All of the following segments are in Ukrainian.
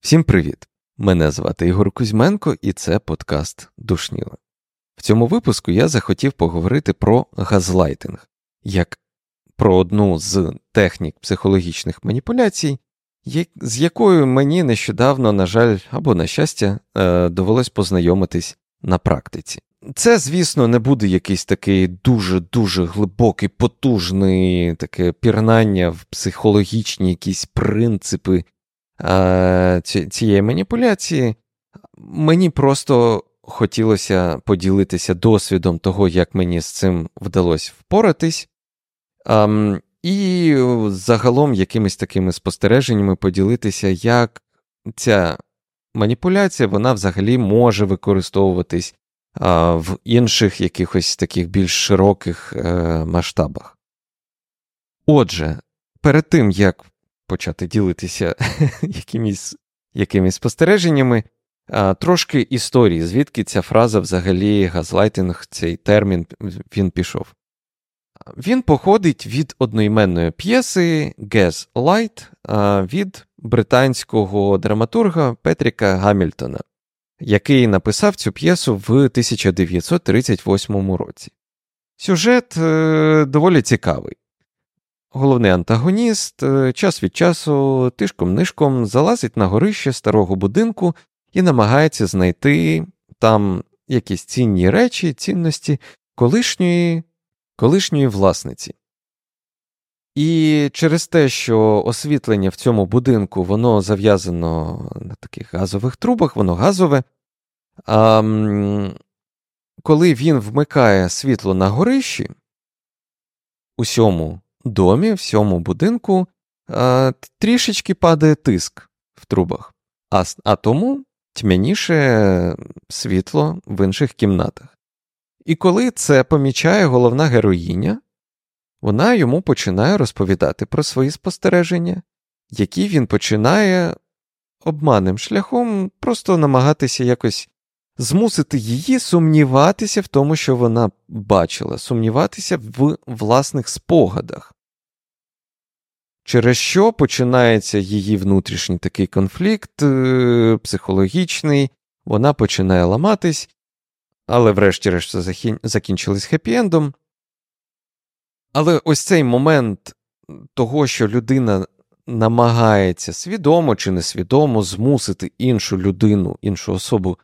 Всім привіт! Мене звати Ігор Кузьменко, і це подкаст Душніла. В цьому випуску я захотів поговорити про газлайтинг як про одну з технік психологічних маніпуляцій, з якою мені нещодавно, на жаль, або на щастя, е, довелось познайомитись на практиці. Це, звісно, не буде якийсь такий дуже-дуже глибокий, потужний таке пірнання в психологічні якісь принципи е, цієї маніпуляції. Мені просто хотілося поділитися досвідом того, як мені з цим вдалося впоратись, ем, і загалом якимись такими спостереженнями поділитися, як ця маніпуляція вона взагалі може використовуватись в інших якихось таких більш широких е, масштабах. Отже, перед тим як почати ділитися якимись якимись спостереженнями, трошки історії, звідки ця фраза взагалі газлайтинг, цей термін він пішов. Він походить від одноіменної п'єси Gaslight від британського драматурга Петріка Гамільтона, який написав цю п'єсу в 1938 році. Сюжет е, доволі цікавий. Головний антагоніст е, час від часу тишком-нишком залазить на горище старого будинку і намагається знайти там якісь цінні речі, цінності колишньої колишньої власниці. І через те, що освітлення в цьому будинку воно зав'язано на таких газових трубах, воно газове. А, Коли він вмикає світло на горищі, у сьому домі, в сьому будинку а, трішечки падає тиск в трубах, а, а тому тьмяніше світло в інших кімнатах. І коли це помічає головна героїня, вона йому починає розповідати про свої спостереження, які він починає обманним шляхом просто намагатися якось змусити її сумніватися в тому, що вона бачила, сумніватися в власних спогадах. Через що починається її внутрішній такий конфлікт е, психологічний, вона починає ламатись, але врешті-решт закінчились хеппі-ендом. Але ось цей момент того, що людина намагається свідомо чи несвідомо змусити іншу людину, іншу особу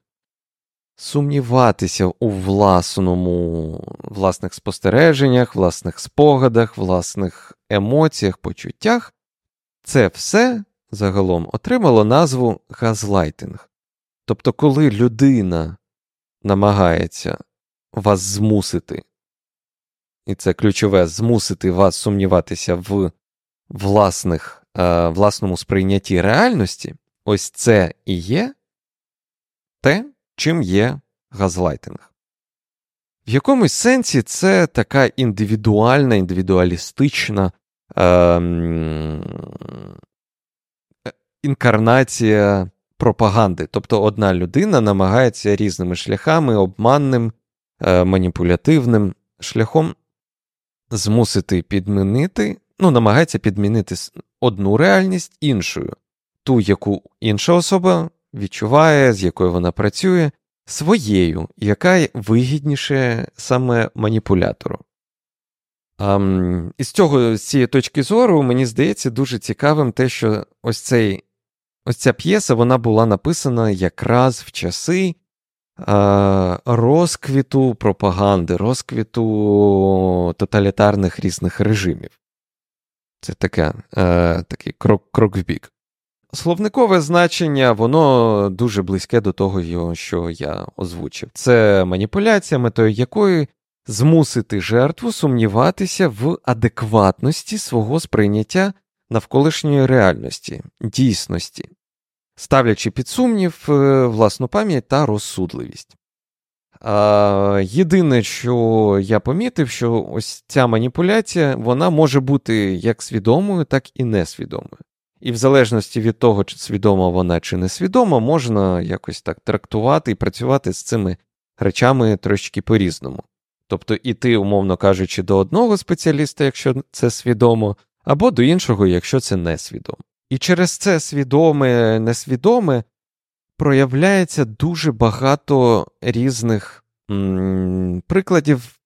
сумніватися у власному, власних спостереженнях, власних спогадах, власних емоціях, почуттях, це все загалом отримало назву газлайтинг. Тобто, коли людина намагається вас змусити, і це ключове змусити вас сумніватися в власних, е, власному сприйнятті реальності, ось це і є те, чим є газлайтинг. В якомусь сенсі це така індивідуальна, індивідуалістична ем, е, інкарнація пропаганди. Тобто одна людина намагається різними шляхами, обманним, е, маніпулятивним шляхом змусити підмінити, ну, намагається підмінити одну реальність іншою, ту, яку інша особа відчуває, з якою вона працює, своєю, яка вигідніше саме маніпулятору. Um, і цього, з цієї точки зору, мені здається дуже цікавим те, що ось цей Ось ця п'єса вона була написана якраз в часи розквіту пропаганди, розквіту тоталітарних різних режимів. Це таке, е, такий крок крок в бік. Словникове значення, воно дуже близьке до того, що я озвучив. Це маніпуляція, метою якої змусити жертву сумніватися в адекватності свого сприйняття навколишньої реальності, дійсності ставлячи під сумнів е, власну пам'ять та розсудливість. Єдине, що я помітив, що ось ця маніпуляція вона може бути як свідомою, так і несвідомою. І в залежності від того, чи свідома вона чи несвідома, можна якось так трактувати і працювати з цими речами трошки по-різному. Тобто іти, умовно кажучи, до одного спеціаліста, якщо це свідомо, або до іншого, якщо це несвідомо. І через це свідоме, несвідоме проявляється дуже багато різних м- прикладів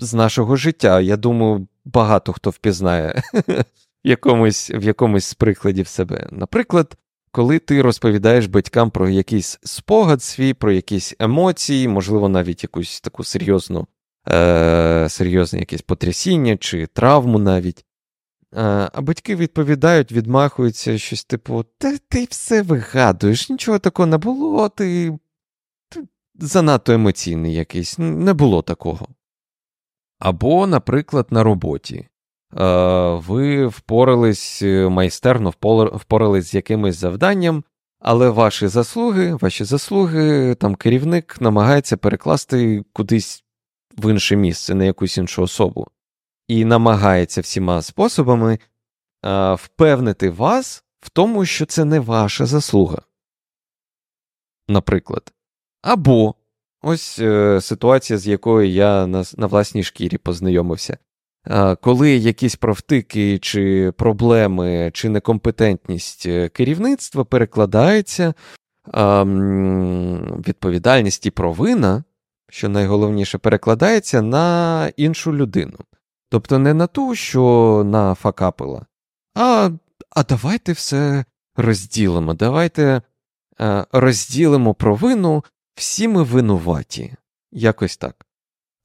з нашого життя. Я думаю, багато хто впізнає в якомусь, в якомусь з прикладів себе. Наприклад, коли ти розповідаєш батькам про якийсь спогад свій, про якісь емоції, можливо, навіть якусь таку серйозну, е- серйозне якесь потрясіння чи травму навіть. А батьки відповідають, відмахуються щось типу: Та ти все вигадуєш, нічого такого не було, ти, ти занадто емоційний якийсь, не було такого. Або, наприклад, на роботі. Ви впорались е, майстерно впорались з якимось завданням, але ваші заслуги, ваші заслуги, там керівник намагається перекласти кудись в інше місце, на якусь іншу особу і намагається всіма способами а, впевнити вас в тому, що це не ваша заслуга. Наприклад. Або ось е, ситуація, з якою я на, на власній шкірі познайомився. Коли якісь провтики чи проблеми чи некомпетентність е, керівництва перекладається, відповідальність і провина, що найголовніше, перекладається на іншу людину. Тобто не на ту, що нафакапила, а а давайте все розділимо. Давайте е, розділимо провину, всі ми винуваті. Якось так.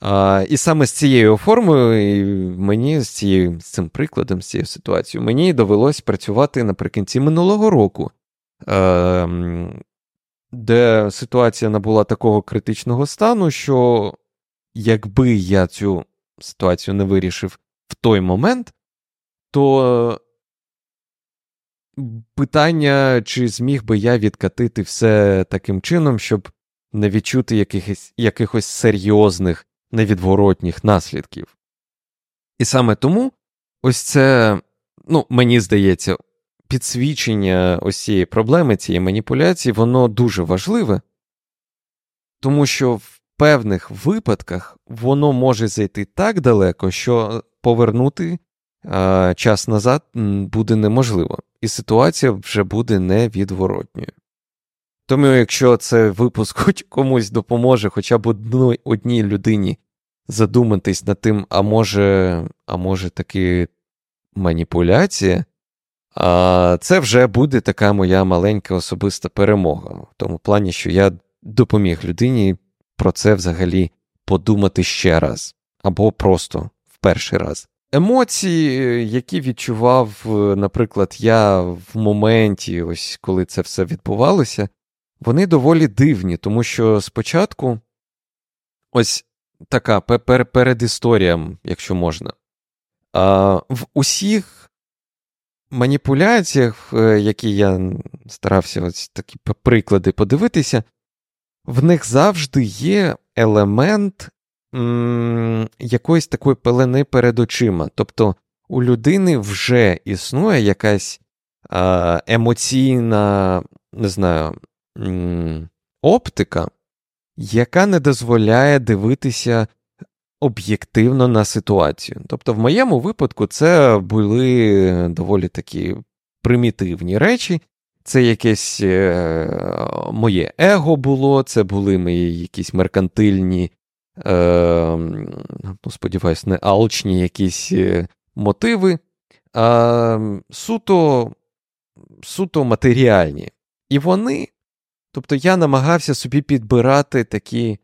А, І саме з цією формою, мені з цією, з цим прикладом, з цією ситуацією, мені довелось працювати наприкінці минулого року, е, де ситуація набула такого критичного стану, що якби я цю ситуацію не вирішив в той момент, то питання, чи зміг би я відкатити все таким чином, щоб не відчути якихось, якихось серйозних невідворотніх наслідків. І саме тому ось це, ну, мені здається, підсвічення ось цієї проблеми, цієї маніпуляції, воно дуже важливе, тому що в певних випадках воно може зайти так далеко, що повернути а, час назад буде неможливо, і ситуація вже буде невідворотньою. Тому, якщо це випуск хоч комусь допоможе, хоча б одну, одній людині задуматись над тим, а може, а може таки маніпуляція, а це вже буде така моя маленька особиста перемога, в тому плані, що я допоміг людині про це взагалі подумати ще раз, або просто в перший раз. Емоції, які відчував, наприклад, я в моменті, ось коли це все відбувалося, вони доволі дивні, тому що спочатку ось така перед історіям, якщо можна. В усіх маніпуляціях, е, які я старався ось такі приклади подивитися, в них завжди є елемент м- якоїсь такої пелени перед очима. Тобто у людини вже існує якась а, емоційна, не знаю, м- оптика, яка не дозволяє дивитися об'єктивно на ситуацію. Тобто, в моєму випадку, це були доволі такі примітивні речі, це якесь е, моє его було, це були мої якісь меркантильні, е, ну, сподіваюсь, не алчні якісь е, мотиви, а суто, суто матеріальні. І вони, тобто я намагався собі підбирати такі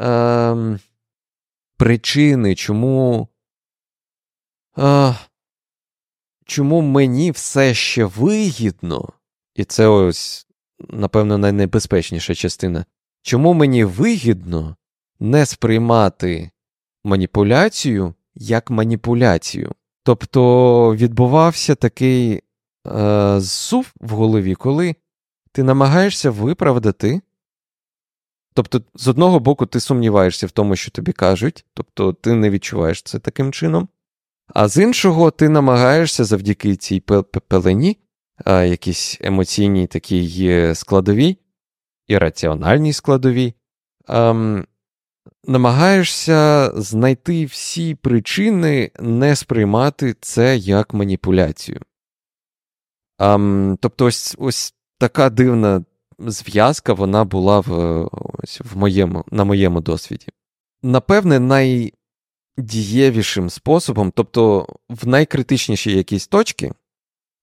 е, причини, чому. Е, Чому мені все ще вигідно і це ось, напевно, найнебезпечніша частина. Чому мені вигідно не сприймати маніпуляцію як маніпуляцію? Тобто відбувався такий е, зсув в голові, коли ти намагаєшся виправдати. Тобто, з одного боку, ти сумніваєшся в тому, що тобі кажуть, тобто ти не відчуваєш це таким чином, а з іншого, ти намагаєшся завдяки цій пелені якісь емоційні такі складові, і раціональній складові, а, намагаєшся знайти всі причини не сприймати це як маніпуляцію. А, тобто, ось ось така дивна зв'язка вона була в, ось, в моєму, на моєму досвіді. Напевне, найдієвішим способом, тобто в найкритичніші якісь точки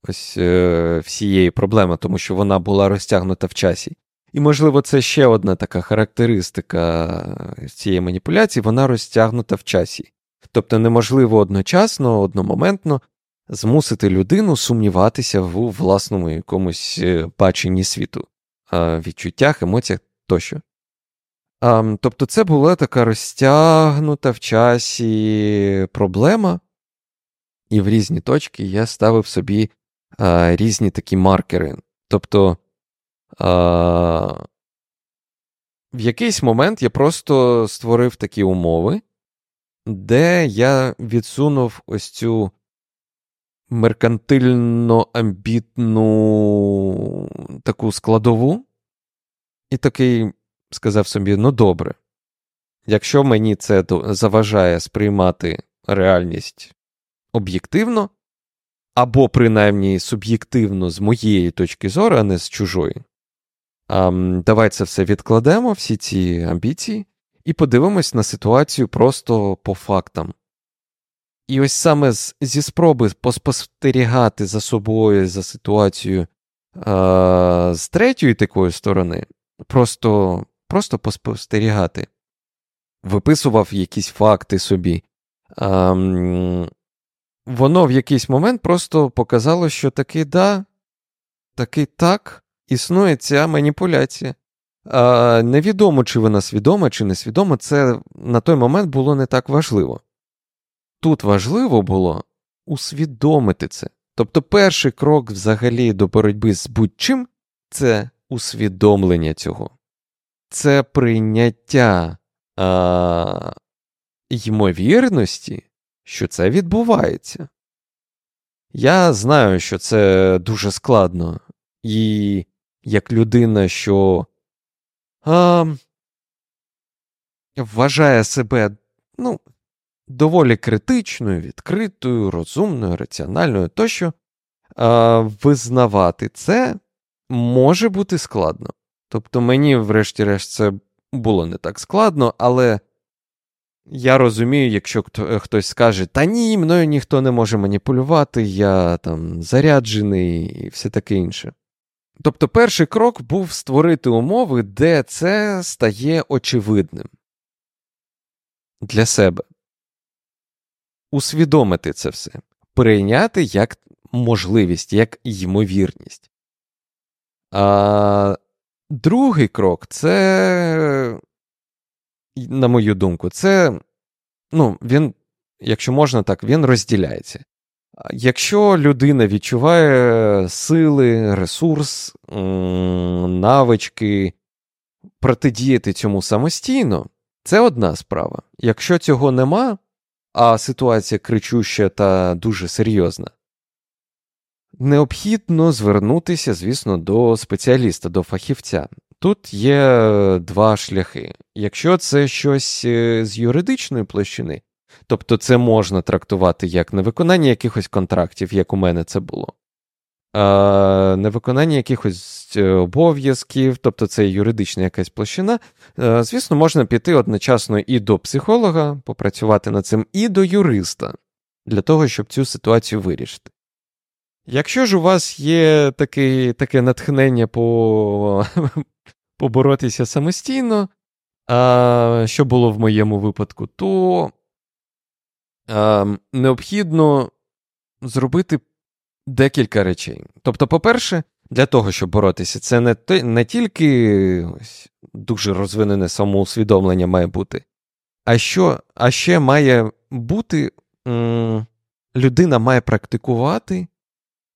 ось е, всієї проблеми, тому що вона була розтягнута в часі. І, можливо, це ще одна така характеристика цієї маніпуляції, вона розтягнута в часі. Тобто неможливо одночасно, одномоментно змусити людину сумніватися в власному якомусь е, баченні світу, відчуттях, емоціях тощо. Тобто, це була така розтягнута в часі проблема, і в різні точки я ставив собі різні такі маркери. Тобто в якийсь момент я просто створив такі умови, де я відсунув ось цю меркантильно амбітну таку складову, і такий сказав собі: ну добре, якщо мені це заважає сприймати реальність об'єктивно, або принаймні суб'єктивно з моєї точки зору, а не з чужої, Давай це все відкладемо, всі ці амбіції, і подивимось на ситуацію просто по фактам. І ось саме зі спроби поспостерігати за собою, за ситуацією з третьої такої сторони, просто просто поспостерігати, виписував якісь факти собі. А, Воно в якийсь момент просто показало, що таки да, таки так існує ця маніпуляція. А, Невідомо, чи вона свідома, чи несвідома, це на той момент було не так важливо. Тут важливо було усвідомити це. Тобто перший крок взагалі до боротьби з будь-чим це усвідомлення цього, це прийняття а, ймовірності, що це відбувається. Я знаю, що це дуже складно, і як людина, що а, вважає себе ну, доволі критичною, відкритою, розумною, раціональною тощо, а, визнавати це може бути складно. Тобто мені, врешті-решт, це було не так складно, але я розумію, якщо хтось скаже, та ні, мною ніхто не може маніпулювати, я там заряджений і все таке інше. Тобто перший крок був створити умови, де це стає очевидним для себе. Усвідомити це все, прийняти як можливість, як ймовірність. А Другий крок це, на мою думку, це, ну, він, якщо можна так, він розділяється. Якщо людина відчуває сили, ресурс, навички протидіяти цьому самостійно, це одна справа. Якщо цього нема, а ситуація кричуща та дуже серйозна, необхідно звернутися, звісно, до спеціаліста, до фахівця. Тут є два шляхи. Якщо це щось е, з юридичної площини, Тобто це можна трактувати як невиконання якихось контрактів, як у мене це було, а, невиконання якихось е, обов'язків, тобто це юридична якась площина. Звісно, можна піти одночасно і до психолога, попрацювати над цим, і до юриста для того, щоб цю ситуацію вирішити. Якщо ж у вас є таке, таке натхнення по, поборотися самостійно, а, що було в моєму випадку, то е, необхідно зробити декілька речей. Тобто, по-перше, для того, щоб боротися, це не не тільки ось, дуже розвинене самоусвідомлення має бути, а що, а ще має бути м, людина має практикувати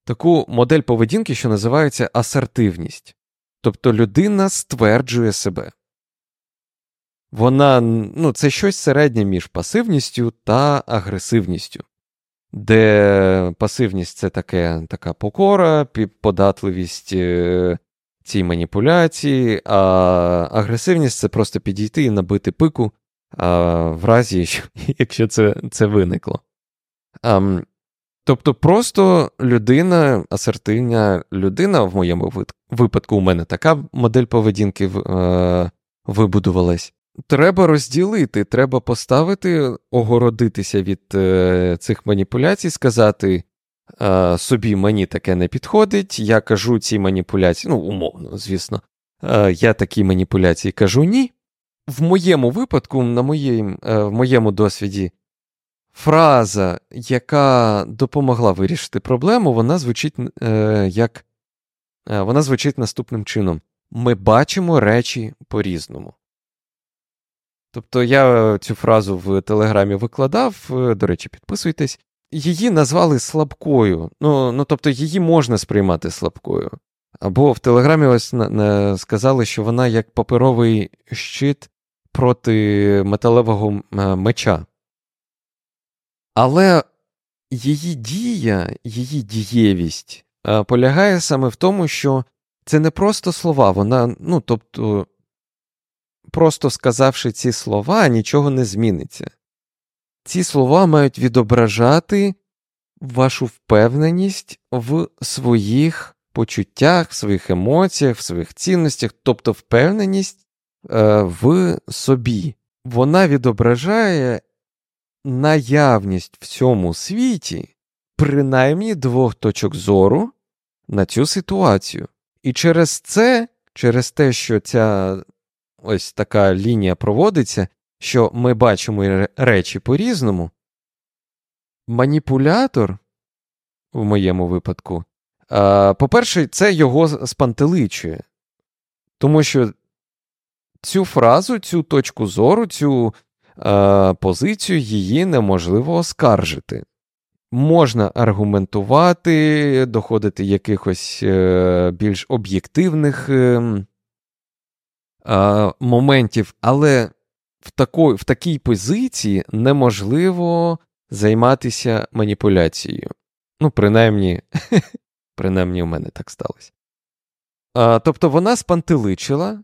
таку модель поведінки, що називається асертивність. Тобто людина стверджує себе. Вона ну, це щось середнє між пасивністю та агресивністю, де пасивність це таке, така покора, податливість е, цій маніпуляції, а агресивність це просто підійти і набити пику в разі, якщо це це виникло. Тобто, просто людина, асертивна людина, в моєму випадку, у мене така модель поведінки е, вибудувалась. Треба розділити, треба поставити, огородитися від е, цих маніпуляцій, сказати е, собі, мені таке не підходить, я кажу ці маніпуляції, ну, умовно, звісно, е, я такі маніпуляції кажу ні. В моєму випадку, на моєм, е, в моєму досвіді, фраза, яка допомогла вирішити проблему, вона звучить е, як е, вона звучить наступним чином: ми бачимо речі по-різному. Тобто я цю фразу в Телеграмі викладав, е, до речі, підписуйтесь. Її назвали слабкою. Ну, ну тобто її можна сприймати слабкою. Або в Телеграмі ось на, на, сказали, що вона як паперовий щит проти металевого е, меча. Але її дія, її дієвість е, полягає саме в тому, що це не просто слова, вона, ну тобто, просто сказавши ці слова, нічого не зміниться. Ці слова мають відображати вашу впевненість в своїх почуттях, в своїх емоціях, в своїх цінностях, тобто впевненість е, в собі. Вона відображає наявність в цьому світі принаймні двох точок зору на цю ситуацію. І через це, через те, що ця ось така лінія проводиться, що ми бачимо речі по-різному, маніпулятор, в моєму випадку, по-перше, це його спантеличує. Тому що цю фразу, цю точку зору, цю позицію її неможливо оскаржити. Можна аргументувати, доходити якихось е, більш об'єктивних е, е, моментів, але в, тако, в такій позиції неможливо займатися маніпуляцією. Ну, принаймні, принаймні у мене так сталося. Тобто вона спантеличила,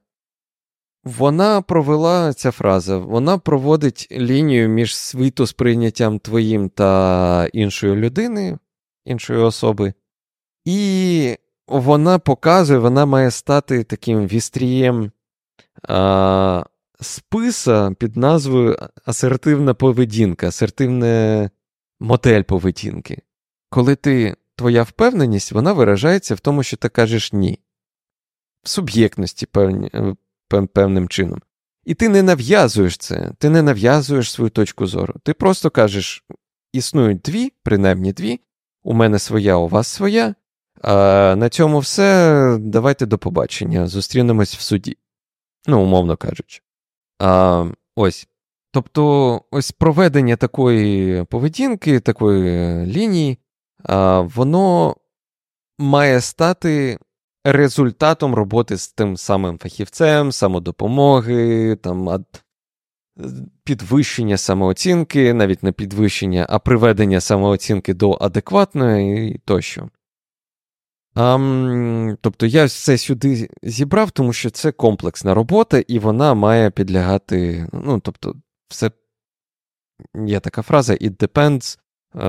вона провела ця фраза, вона проводить лінію між світосприйняттям твоїм та іншої людини, іншої особи, і вона показує, вона має стати таким вістрієм а, списа під назвою асертивна поведінка, асертивна модель поведінки. Коли ти, твоя впевненість, вона виражається в тому, що ти кажеш ні. В суб'єктності певні певним чином. І ти не нав'язуєш це, ти не нав'язуєш свою точку зору. Ти просто кажеш: існують дві, принаймні дві, у мене своя, у вас своя. А На цьому все. Давайте до побачення. Зустрінемось в суді. Ну, умовно кажучи. А, Ось. Тобто, ось проведення такої поведінки, такої лінії, а, воно має стати результатом роботи з тим самим фахівцем, самодопомоги, там, підвищення самооцінки, навіть не підвищення, а приведення самооцінки до адекватної тощо. А, Тобто я все сюди зібрав, тому що це комплексна робота, і вона має підлягати. Ну, тобто, все є така фраза: it depends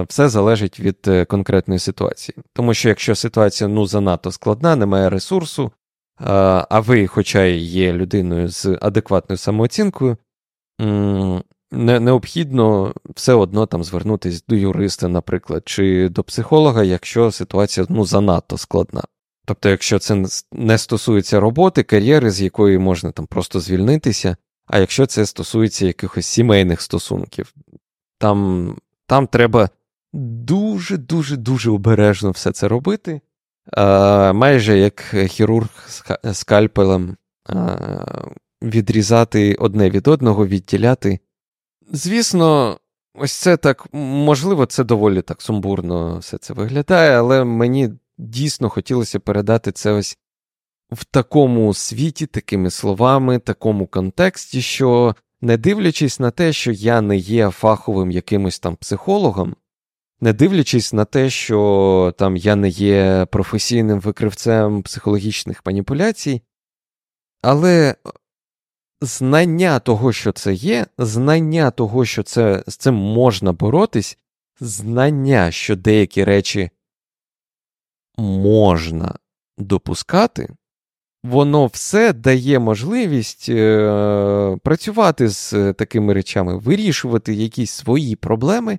все залежить від е, конкретної ситуації. Тому що якщо ситуація ну занадто складна, немає ресурсу, е, а ви, хоча й є людиною з адекватною самооцінкою, необхідно все одно там звернутися до юриста, наприклад, чи до психолога, якщо ситуація ну, занадто складна. Тобто, якщо це не стосується роботи, кар'єри, з якої можна там просто звільнитися, а якщо це стосується якихось сімейних стосунків, там там треба дуже-дуже дуже обережно все це робити. А, Майже як хірург скальпелем а, відрізати одне від одного, відділяти. Звісно, ось це так, можливо, це доволі так сумбурно все це виглядає, але мені дійсно хотілося передати це ось в такому світі, такими словами, такому контексті, що не дивлячись на те, що я не є фаховим якимось там психологом, не дивлячись на те, що там я не є професійним викривцем психологічних маніпуляцій, але знання того, що це є, знання того, що це, з цим можна боротись, знання, що деякі речі можна допускати, воно все дає можливість е, працювати з такими речами, вирішувати якісь свої проблеми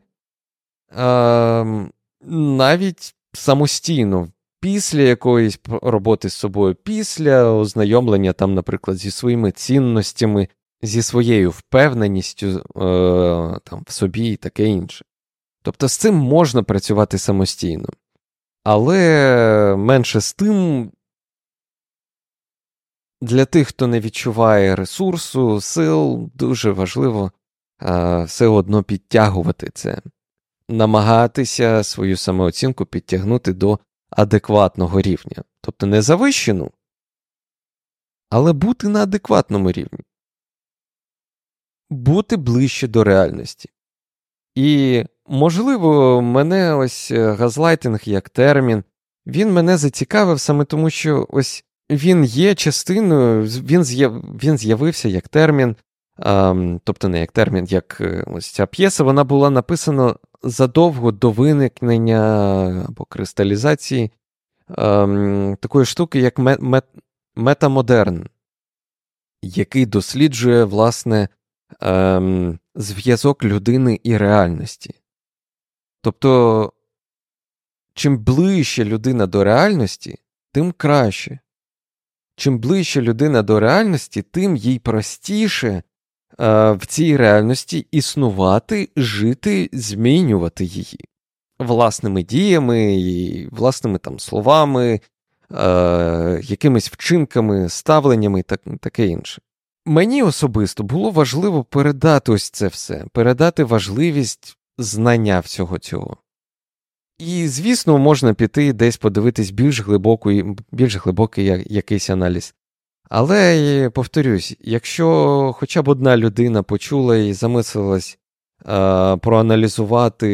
е, навіть самостійно. Після якоїсь роботи з собою, після ознайомлення, там, наприклад, зі своїми цінностями, зі своєю впевненістю е, там, в собі і таке інше. Тобто з цим можна працювати самостійно. Але менше з тим, для тих, хто не відчуває ресурсу, сил, дуже важливо е, все одно підтягувати це, намагатися свою самооцінку підтягнути до адекватного рівня. Тобто не завищену, але бути на адекватному рівні, бути ближче до реальності. І, можливо, мене ось е, газлайтинг як термін, він мене зацікавив саме тому, що ось він є частиною, він він з'явився як термін, а, тобто не як термін, як е, ось ця п'єса, вона була написана задовго до виникнення або кристалізації а, такої штуки, як мет, мет, метамодерн, який досліджує, власне, а, зв'язок людини і реальності. Тобто, чим ближче людина до реальності, тим краще. Чим ближче людина до реальності, тим їй простіше е, в цій реальності існувати, жити, змінювати її власними діями, і власними там словами, е, якимись вчинками, ставленнями і так, таке інше. Мені особисто було важливо передати ось це все, передати важливість знання всього цього. І, звісно, можна піти десь подивитись більш глибокий, більш глибокий якийсь аналіз. Але повторюсь, якщо хоча б одна людина почула і замислилась е, проаналізувати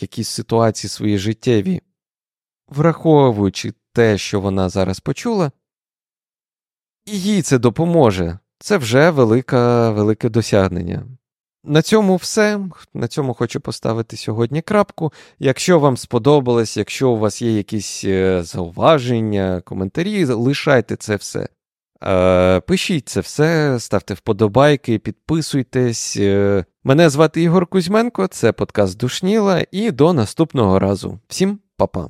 якісь ситуації свої життєві, враховуючи те, що вона зараз почула, і їй це допоможе. Це вже велика, велике досягнення. На цьому все. На цьому хочу поставити сьогодні крапку. Якщо вам сподобалось, якщо у вас є якісь е, зауваження, коментарі, лишайте це все. Е, пишіть це все, ставте вподобайки, підписуйтесь. Е, мене звати Ігор Кузьменко, це подкаст Душніла, і до наступного разу. Всім па-па.